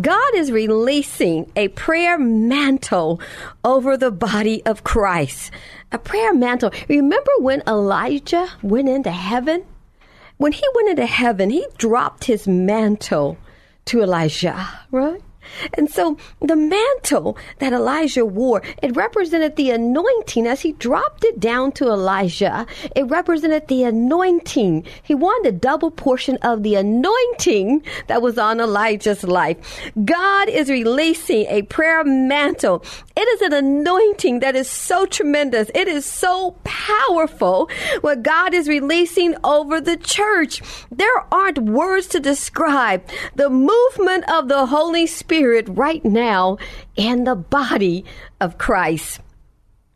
God is releasing a prayer mantle over the body of Christ. A prayer mantle. Remember when Elijah went into heaven? When he went into heaven, he dropped his mantle to Elisha, right? And so the mantle that Elijah wore, it represented the anointing as he dropped it down to Elisha. It represented the anointing. He wanted a double portion of the anointing that was on Elijah's life. God is releasing a prayer mantle. It is an anointing that is so tremendous. It is so powerful what God is releasing over the church. There aren't words to describe the movement of the Holy Spirit Spirit right now in the body of Christ.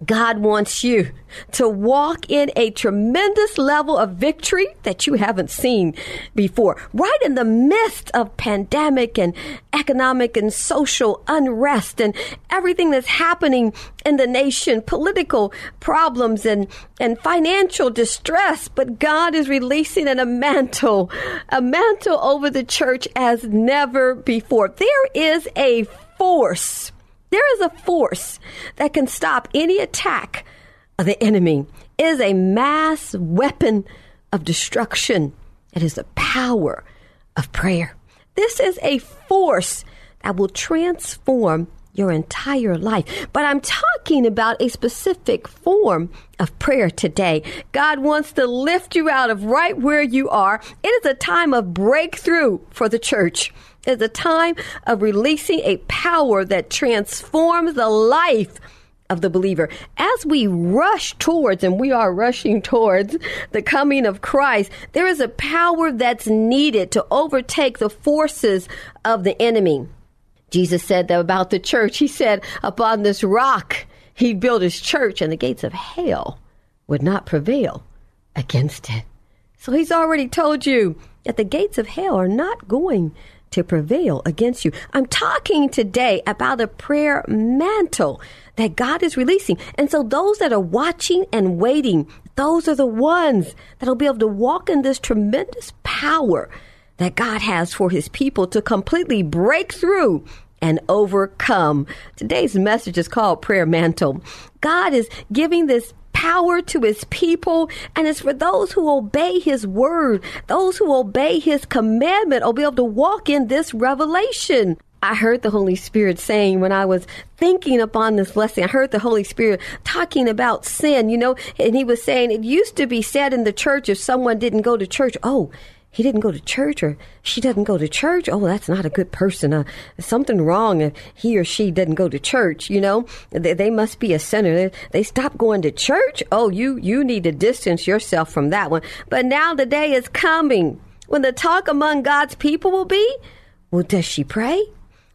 God wants you to walk in a tremendous level of victory that you haven't seen before. Right in the midst of pandemic and economic and social unrest and everything that's happening in the nation, political problems and, and financial distress. But God is releasing a mantle, a mantle over the church as never before. There is a force there is a force that can stop any attack of the enemy. It is a mass weapon of destruction. It is the power of prayer. This is a force that will transform your entire life. But I'm talking about a specific form of prayer today. God wants to lift you out of right where you are. It is a time of breakthrough for the church is a time of releasing a power that transforms the life of the believer. As we rush towards, and we are rushing towards the coming of Christ, there is a power that's needed to overtake the forces of the enemy. Jesus said that about the church. He said, Upon this rock, he built his church, and the gates of hell would not prevail against it. So he's already told you that the gates of hell are not going to prevail against you. I'm talking today about a prayer mantle that God is releasing. And so those that are watching and waiting, those are the ones that'll be able to walk in this tremendous power that God has for his people to completely break through and overcome. Today's message is called Prayer Mantle. God is giving this power to his people, and it's for those who obey his word, those who obey his commandment will be able to walk in this revelation. I heard the Holy Spirit saying when I was thinking upon this lesson, I heard the Holy Spirit talking about sin, you know, and he was saying it used to be said in the church if someone didn't go to church, oh, he didn't go to church or she doesn't go to church. Oh, that's not a good person. Uh, something wrong if he or she doesn't go to church. You know, they, they must be a sinner. They, they stop going to church. Oh, you, you need to distance yourself from that one. But now the day is coming when the talk among God's people will be, well, does she pray?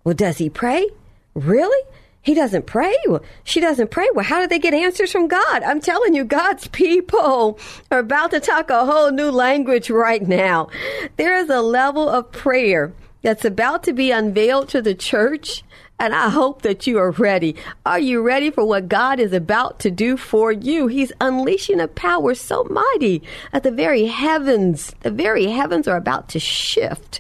Well, does he pray? Really? He doesn't pray. Well, she doesn't pray. Well, how do they get answers from God? I'm telling you, God's people are about to talk a whole new language right now. There is a level of prayer that's about to be unveiled to the church. And I hope that you are ready. Are you ready for what God is about to do for you? He's unleashing a power so mighty that the very heavens, the very heavens are about to shift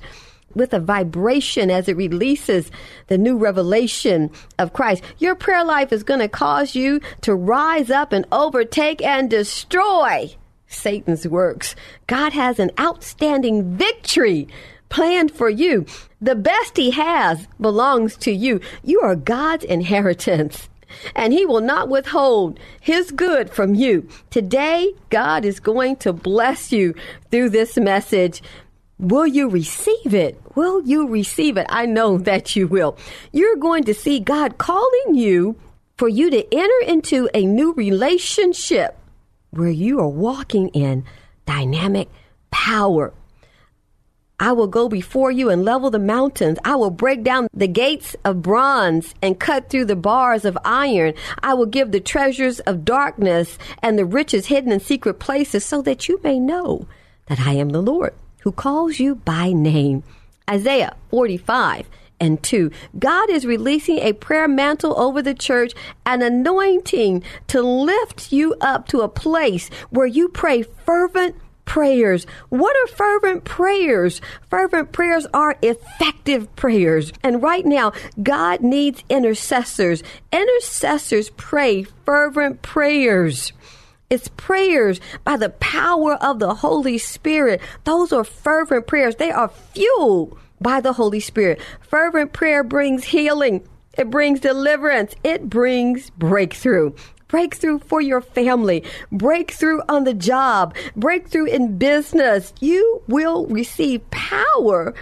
with a vibration as it releases the new revelation of Christ. Your prayer life is going to cause you to rise up and overtake and destroy Satan's works. God has an outstanding victory planned for you. The best He has belongs to you. You are God's inheritance and he will not withhold his good from you. Today, God is going to bless you through this message. Will you receive it? Will you receive it? I know that you will. You're going to see God calling you for you to enter into a new relationship where you are walking in dynamic power. I will go before you and level the mountains. I will break down the gates of bronze and cut through the bars of iron. I will give the treasures of darkness and the riches hidden in secret places so that you may know that I am the Lord who calls you by name. Isaiah 45 and 2. God is releasing a prayer mantle over the church, an anointing to lift you up to a place where you pray fervent prayers. What are fervent prayers? Fervent prayers are effective prayers. And right now, God needs intercessors. Intercessors pray fervent prayers. It's prayers by the power of the Holy Spirit. Those are fervent prayers. They are fueled by the Holy Spirit. Fervent prayer brings healing. It brings deliverance. It brings breakthrough. Breakthrough for your family. Breakthrough on the job. Breakthrough in business. You will receive power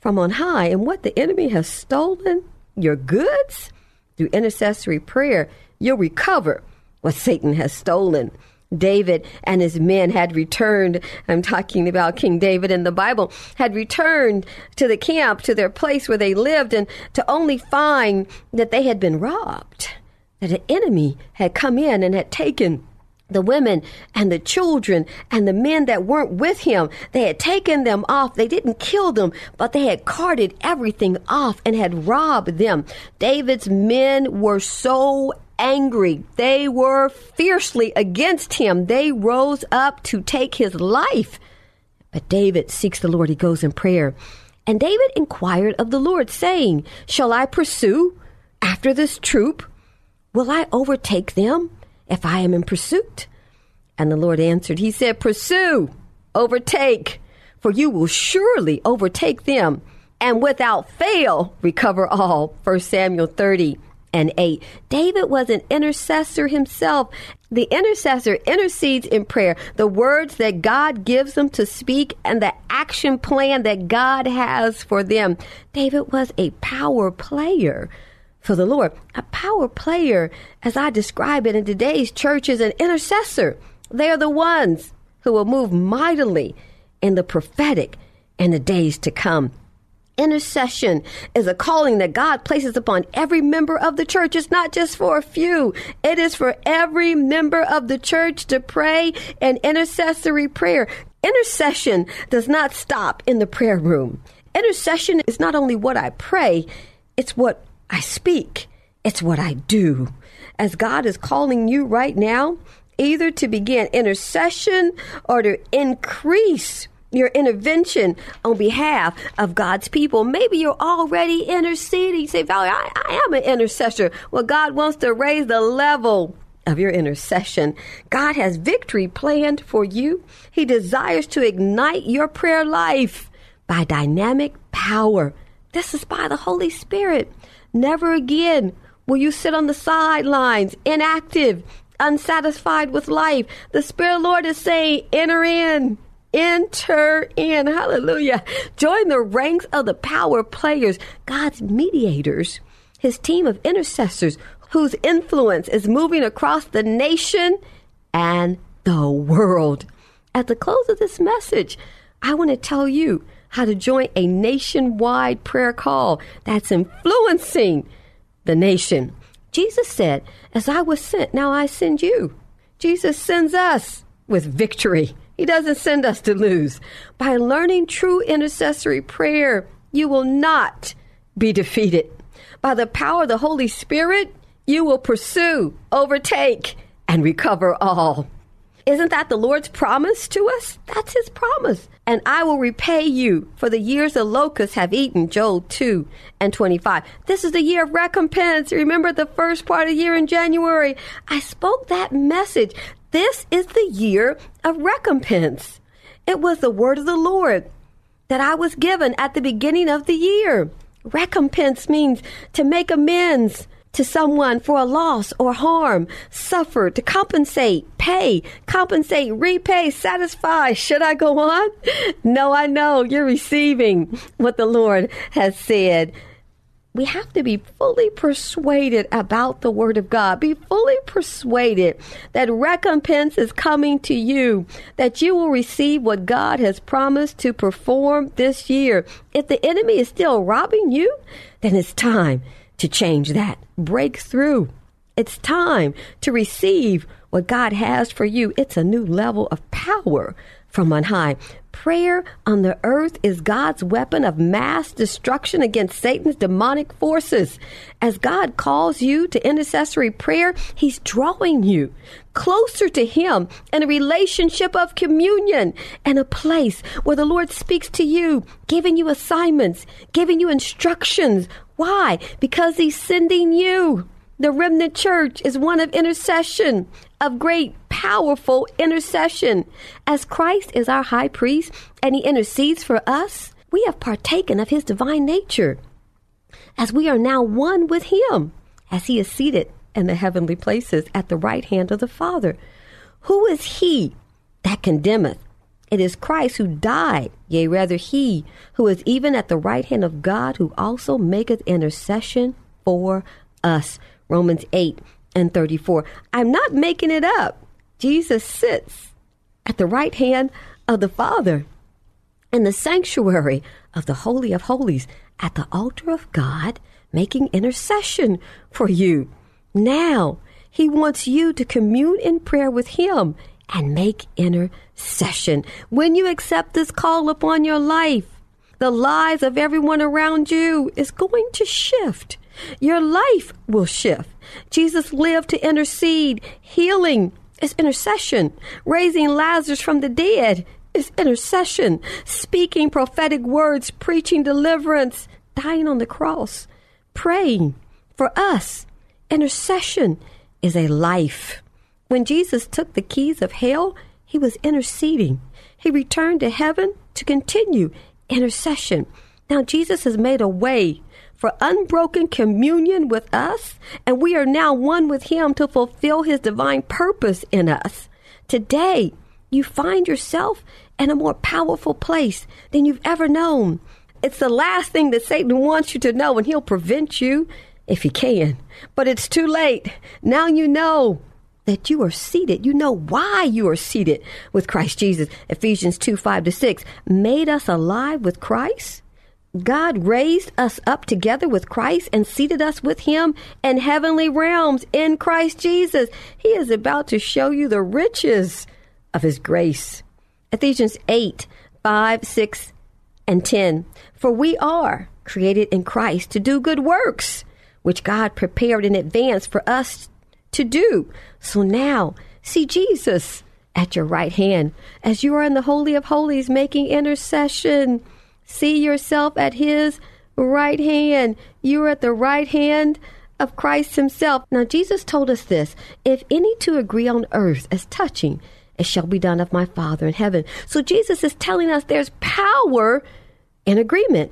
from on high. And what the enemy has stolen, your goods, through intercessory prayer, you'll recover what Satan has stolen. David and his men had returned. I'm talking about King David in the Bible, had returned to the camp, to their place where they lived, and to only find that they had been robbed, that an enemy had come in and had taken the women and the children and the men that weren't with him. They had taken them off. They didn't kill them, but they had carted everything off and had robbed them. David's men were so angry. They were fiercely against him. They rose up to take his life. But David seeks the Lord. He goes in prayer. And David inquired of the Lord, saying, Shall I pursue after this troop? Will I overtake them if I am in pursuit? And the Lord answered, He said, Pursue, overtake, for you will surely overtake them, and without fail recover all. 1 Samuel 30 and 8. David was an intercessor himself. The intercessor intercedes in prayer, the words that God gives them to speak and the action plan that God has for them. David was a power player for the Lord. A power player, as I describe it in today's church, is an intercessor. They are the ones who will move mightily in the prophetic in the days to come. Intercession is a calling that God places upon every member of the church. It's not just for a few. It is for every member of the church to pray an intercessory prayer. Intercession does not stop in the prayer room. Intercession is not only what I pray, it's what I speak. It's what I do. As God is calling you right now, either to begin intercession or to increase your intervention on behalf of God's people. Maybe you're already interceding. You say, Valerie, I, I am an intercessor. Well, God wants to raise the level of your intercession. God has victory planned for you. He desires to ignite your prayer life by dynamic power. This is by the Holy Spirit. Never again will you sit on the sidelines, inactive, unsatisfied with life. The Spirit Lord is saying, enter in. Enter in. Hallelujah. Join the ranks of the power players, God's mediators, his team of intercessors whose influence is moving across the nation and the world. At the close of this message, I want to tell you how to join a nationwide prayer call that's influencing the nation. Jesus said, As I was sent, now I send you. Jesus sends us with victory. He doesn't send us to lose. By learning true intercessory prayer, you will not be defeated. By the power of the Holy Spirit, you will pursue, overtake, and recover all. Isn't that the Lord's promise to us? That's his promise. And I will repay you for the years the locusts have eaten. Joel 2 and 25. This is the year of recompense. Remember the first part of the year in January? I spoke that message. This is the year of recompense. It was the word of the Lord that I was given at the beginning of the year. Recompense means to make amends to someone for a loss or harm, suffer, to compensate, pay, compensate, repay, satisfy. Should I go on? No, I know you're receiving what the Lord has said we have to be fully persuaded about the Word of God. Be fully persuaded that recompense is coming to you, that you will receive what God has promised to perform this year. If the enemy is still robbing you, then it's time to change that. Break through. It's time to receive what God has for you. It's a new level of power from on high. Prayer on the earth is God's weapon of mass destruction against Satan's demonic forces. As God calls you to intercessory prayer, He's drawing you closer to Him in a relationship of communion and a place where the Lord speaks to you, giving you assignments, giving you instructions. Why? Because He's sending you. The remnant church is one of intercession, of great, powerful intercession. As Christ is our high priest and he intercedes for us, we have partaken of his divine nature. As we are now one with him, as he is seated in the heavenly places at the right hand of the Father. Who is he that condemneth? It is Christ who died, yea, rather he who is even at the right hand of God, who also maketh intercession for us. Romans 8 and 34. I'm not making it up. Jesus sits at the right hand of the Father in the sanctuary of the Holy of Holies at the altar of God, making intercession for you. Now, He wants you to commune in prayer with Him and make intercession. When you accept this call upon your life, the lives of everyone around you is going to shift. Your life will shift. Jesus lived to intercede. Healing is intercession. Raising Lazarus from the dead is intercession. Speaking prophetic words, preaching deliverance, dying on the cross, praying for us. Intercession is a life. When Jesus took the keys of hell, he was interceding. He returned to heaven to continue intercession. Now, Jesus has made a way for unbroken communion with us, and we are now one with Him to fulfill His divine purpose in us. Today, you find yourself in a more powerful place than you've ever known. It's the last thing that Satan wants you to know, and he'll prevent you if he can. But it's too late. Now you know that you are seated. You know why you are seated with Christ Jesus. Ephesians 2 5 to 6 made us alive with Christ God raised us up together with Christ and seated us with Him in heavenly realms in Christ Jesus. He is about to show you the riches of His grace. Ephesians 8 5, 6, and 10. For we are created in Christ to do good works, which God prepared in advance for us to do. So now, see Jesus at your right hand as you are in the Holy of Holies making intercession See yourself at his right hand. You are at the right hand of Christ himself. Now, Jesus told us this if any two agree on earth as touching, it shall be done of my Father in heaven. So, Jesus is telling us there's power in agreement.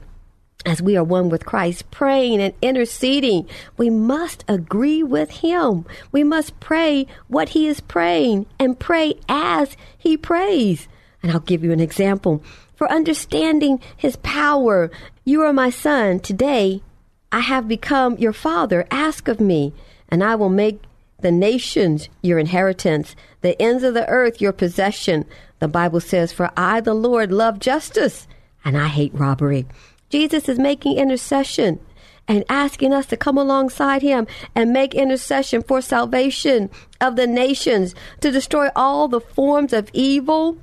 As we are one with Christ, praying and interceding, we must agree with Him. We must pray what He is praying and pray as He prays. And I'll give you an example for understanding his power. You are my son. Today I have become your father. Ask of me, and I will make the nations your inheritance, the ends of the earth your possession. The Bible says, For I, the Lord, love justice, and I hate robbery. Jesus is making intercession and asking us to come alongside him and make intercession for salvation of the nations, to destroy all the forms of evil,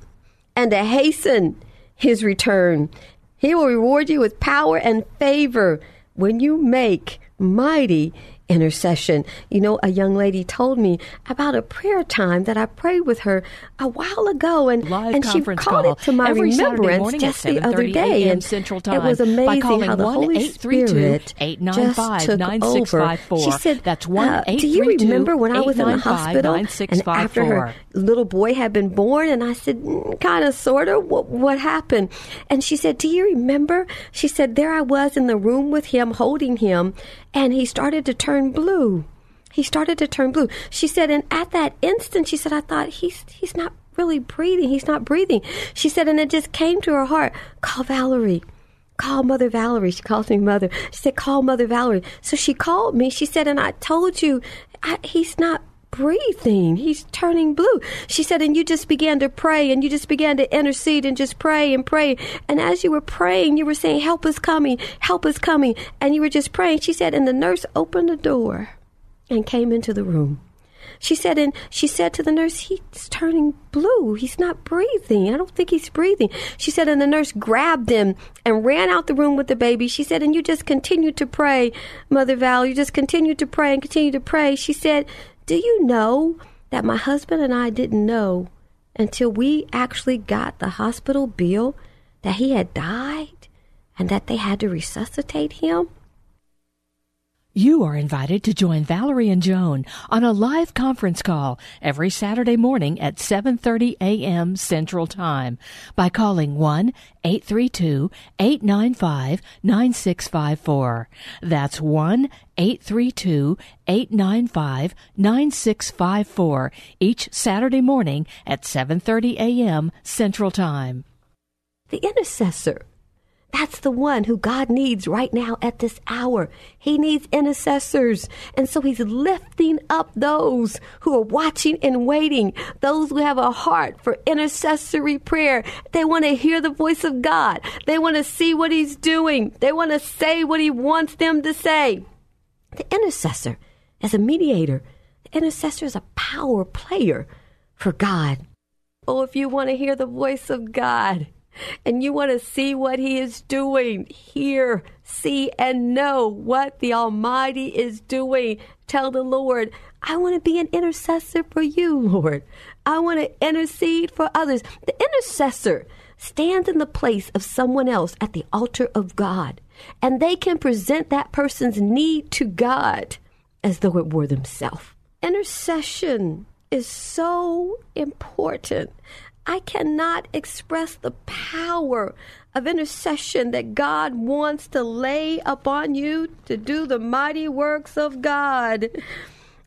and to hasten his return. He will reward you with power and favor when you make mighty intercession. You know, a young lady told me about a prayer time that I prayed with her a while ago, and, Live and she called call it to my every remembrance just the other day. And Central it Time was by amazing how the Holy Spirit just took over. She said, That's uh, Do you remember when I was in the hospital and after her little boy had been born? And I said, mm, kind of, sort of. What, what happened? And she said, Do you remember? She said, There I was in the room with him, holding him, and he started to turn blue. He started to turn blue. She said, and at that instant, she said, I thought he's he's not really breathing. He's not breathing. She said, and it just came to her heart. Call Valerie. Call Mother Valerie. She calls me Mother. She said, call Mother Valerie. So she called me. She said, and I told you, I, he's not breathing. He's turning blue. She said, and you just began to pray and you just began to intercede and just pray and pray. And as you were praying, you were saying, help is coming, help is coming. And you were just praying. She said, and the nurse opened the door and came into the room. She said, and she said to the nurse, he's turning blue. He's not breathing. I don't think he's breathing. She said, and the nurse grabbed him and ran out the room with the baby. She said, and you just continued to pray, Mother Val. You just continued to pray and continued to pray. She said, do you know that my husband and I didn't know until we actually got the hospital bill that he had died and that they had to resuscitate him? You are invited to join Valerie and Joan on a live conference call every Saturday morning at 7:30 a.m. Central Time by calling 1-832-895-9654. That's 1-832-895-9654 each Saturday morning at 7:30 a.m. Central Time. The intercessor. That's the one who God needs right now at this hour. He needs intercessors. And so he's lifting up those who are watching and waiting, those who have a heart for intercessory prayer. They want to hear the voice of God. They want to see what he's doing. They want to say what he wants them to say. The intercessor, as a mediator, the intercessor is a power player for God. Oh, if you want to hear the voice of God, and you want to see what He is doing, hear, see, and know what the Almighty is doing, tell the Lord, I want to be an intercessor for you, Lord. I want to intercede for others. The intercessor stands in the place of someone else at the altar of God, and they can present that person's need to God as though it were themselves. Intercession is so important. I cannot express the power of intercession that God wants to lay upon you to do the mighty works of God.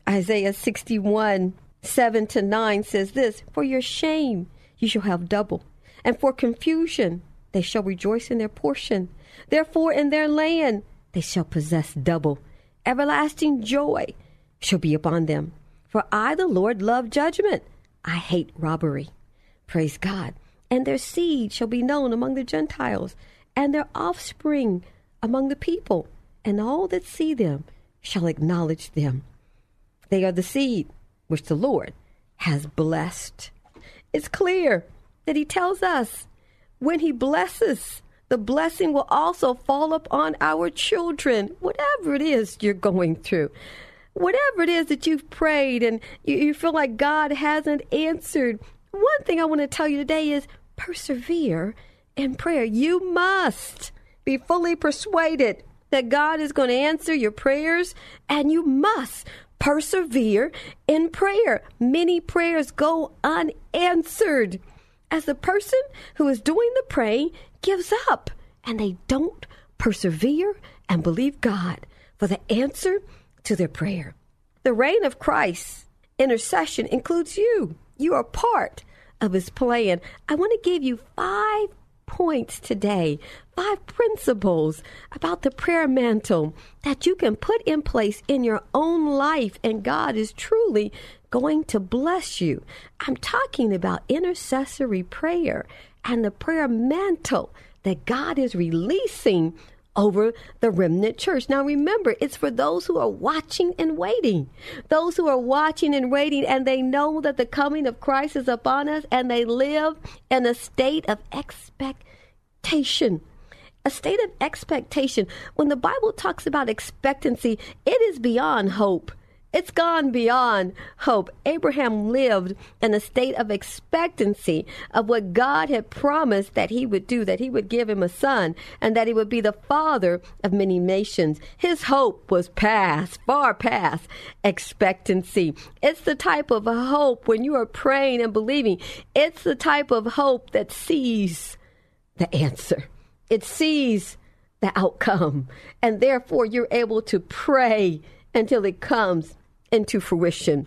Isaiah 61, 7 to 9 says this For your shame you shall have double, and for confusion they shall rejoice in their portion. Therefore, in their land they shall possess double. Everlasting joy shall be upon them. For I, the Lord, love judgment. I hate robbery. Praise God. And their seed shall be known among the Gentiles, and their offspring among the people, and all that see them shall acknowledge them. They are the seed which the Lord has blessed. It's clear that He tells us when He blesses, the blessing will also fall upon our children, whatever it is you're going through. Whatever it is that you've prayed and you, you feel like God hasn't answered, one thing I want to tell you today is persevere in prayer. You must be fully persuaded that God is going to answer your prayers, and you must persevere in prayer. Many prayers go unanswered as the person who is doing the praying gives up and they don't persevere and believe God for the answer to their prayer. The reign of Christ intercession includes you. You are part of his plan. I want to give you five points today, five principles about the prayer mantle that you can put in place in your own life, and God is truly going to bless you. I'm talking about intercessory prayer and the prayer mantle that God is releasing over the remnant church. Now remember, it's for those who are watching and waiting. Those who are watching and waiting and they know that the coming of Christ is upon us and they live in a state of expectation. a state of expectation. When the Bible talks about expectancy, it is beyond hope. It's gone beyond hope. Abraham lived in a state of expectancy of what God had promised that he would do, that he would give him a son, and that he would be the father of many nations. His hope was past, far past expectancy. It's the type of hope when you are praying and believing, it's the type of hope that sees the answer, it sees the outcome, and therefore you're able to pray until it comes into fruition.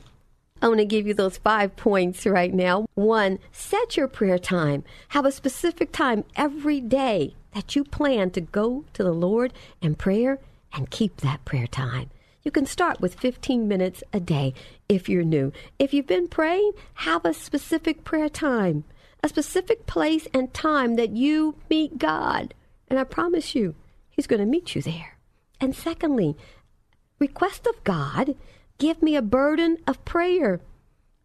I want to give you those five points right now. One, set your prayer time. Have a specific time every day that you plan to go to the Lord in prayer and keep that prayer time. You can start with 15 minutes a day if you're new. If you've been praying, have a specific prayer time, a specific place and time that you meet God. And I promise you, He's going to meet you there. And secondly, request of God Give me a burden of prayer.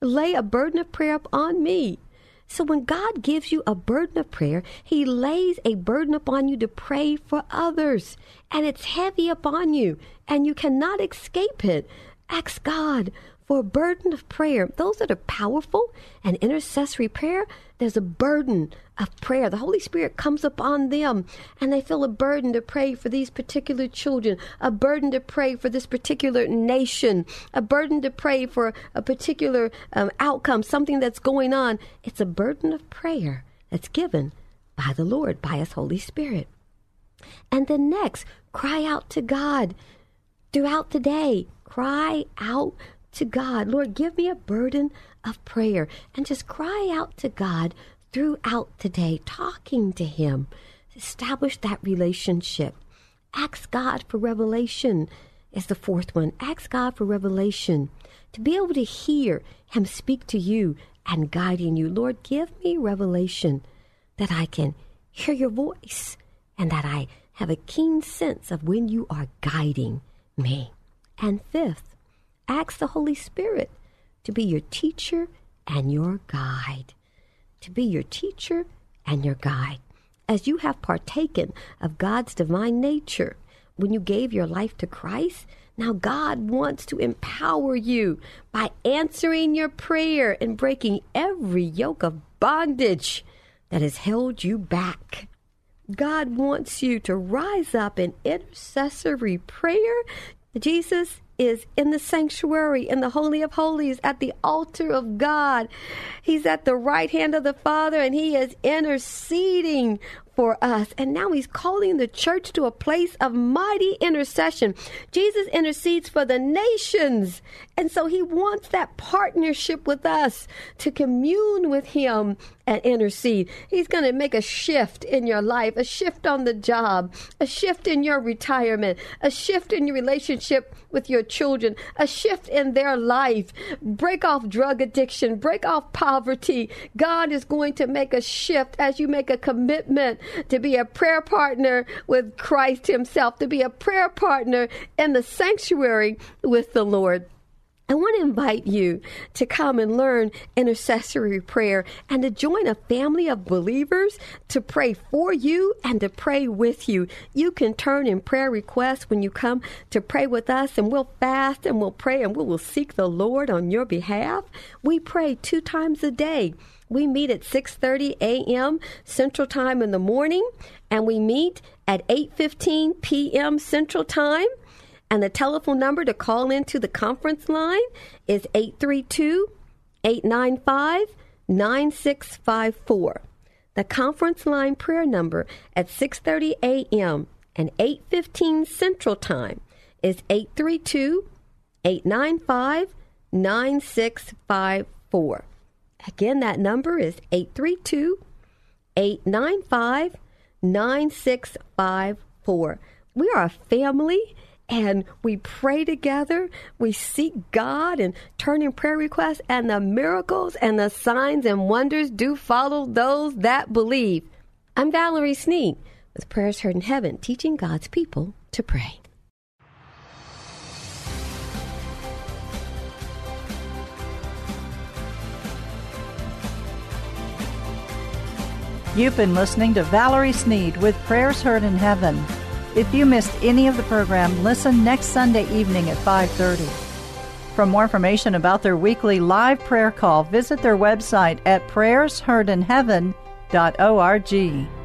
Lay a burden of prayer upon me. So when God gives you a burden of prayer, He lays a burden upon you to pray for others. And it's heavy upon you, and you cannot escape it. Ask God for a burden of prayer. Those that are powerful and intercessory prayer, there's a burden of prayer. The Holy Spirit comes upon them and they feel a burden to pray for these particular children, a burden to pray for this particular nation, a burden to pray for a particular um, outcome, something that's going on. It's a burden of prayer that's given by the Lord, by His Holy Spirit. And then next, cry out to God throughout the day. Cry out to God. Lord, give me a burden of prayer and just cry out to God throughout the day, talking to Him. Establish that relationship. Ask God for revelation, is the fourth one. Ask God for revelation to be able to hear Him speak to you and guiding you. Lord, give me revelation that I can hear your voice and that I have a keen sense of when you are guiding me. And fifth, Ask the Holy Spirit to be your teacher and your guide. To be your teacher and your guide. As you have partaken of God's divine nature when you gave your life to Christ, now God wants to empower you by answering your prayer and breaking every yoke of bondage that has held you back. God wants you to rise up in intercessory prayer. Jesus is in the sanctuary, in the Holy of Holies, at the altar of God. He's at the right hand of the Father and he is interceding for us. And now he's calling the church to a place of mighty intercession. Jesus intercedes for the nations. And so he wants that partnership with us to commune with him and intercede. He's going to make a shift in your life, a shift on the job, a shift in your retirement, a shift in your relationship with your children, a shift in their life. Break off drug addiction, break off poverty. God is going to make a shift as you make a commitment to be a prayer partner with Christ Himself, to be a prayer partner in the sanctuary with the Lord. I want to invite you to come and learn intercessory prayer and to join a family of believers to pray for you and to pray with you. You can turn in prayer requests when you come to pray with us, and we'll fast and we'll pray and we will seek the Lord on your behalf. We pray two times a day. We meet at 6:30 a.m. Central Time in the morning and we meet at 8:15 p.m. Central Time. And the telephone number to call into the conference line is 832 895 9654. The conference line prayer number at 6:30 a.m. and 8:15 Central Time is 832 895 9654. Again, that number is 832 895 9654. We are a family and we pray together. We seek God and turn in prayer requests, and the miracles and the signs and wonders do follow those that believe. I'm Valerie Sneed with Prayers Heard in Heaven, teaching God's people to pray. You've been listening to Valerie Sneed with Prayers Heard in Heaven. If you missed any of the program, listen next Sunday evening at 5:30. For more information about their weekly live prayer call, visit their website at prayersheardinheaven.org.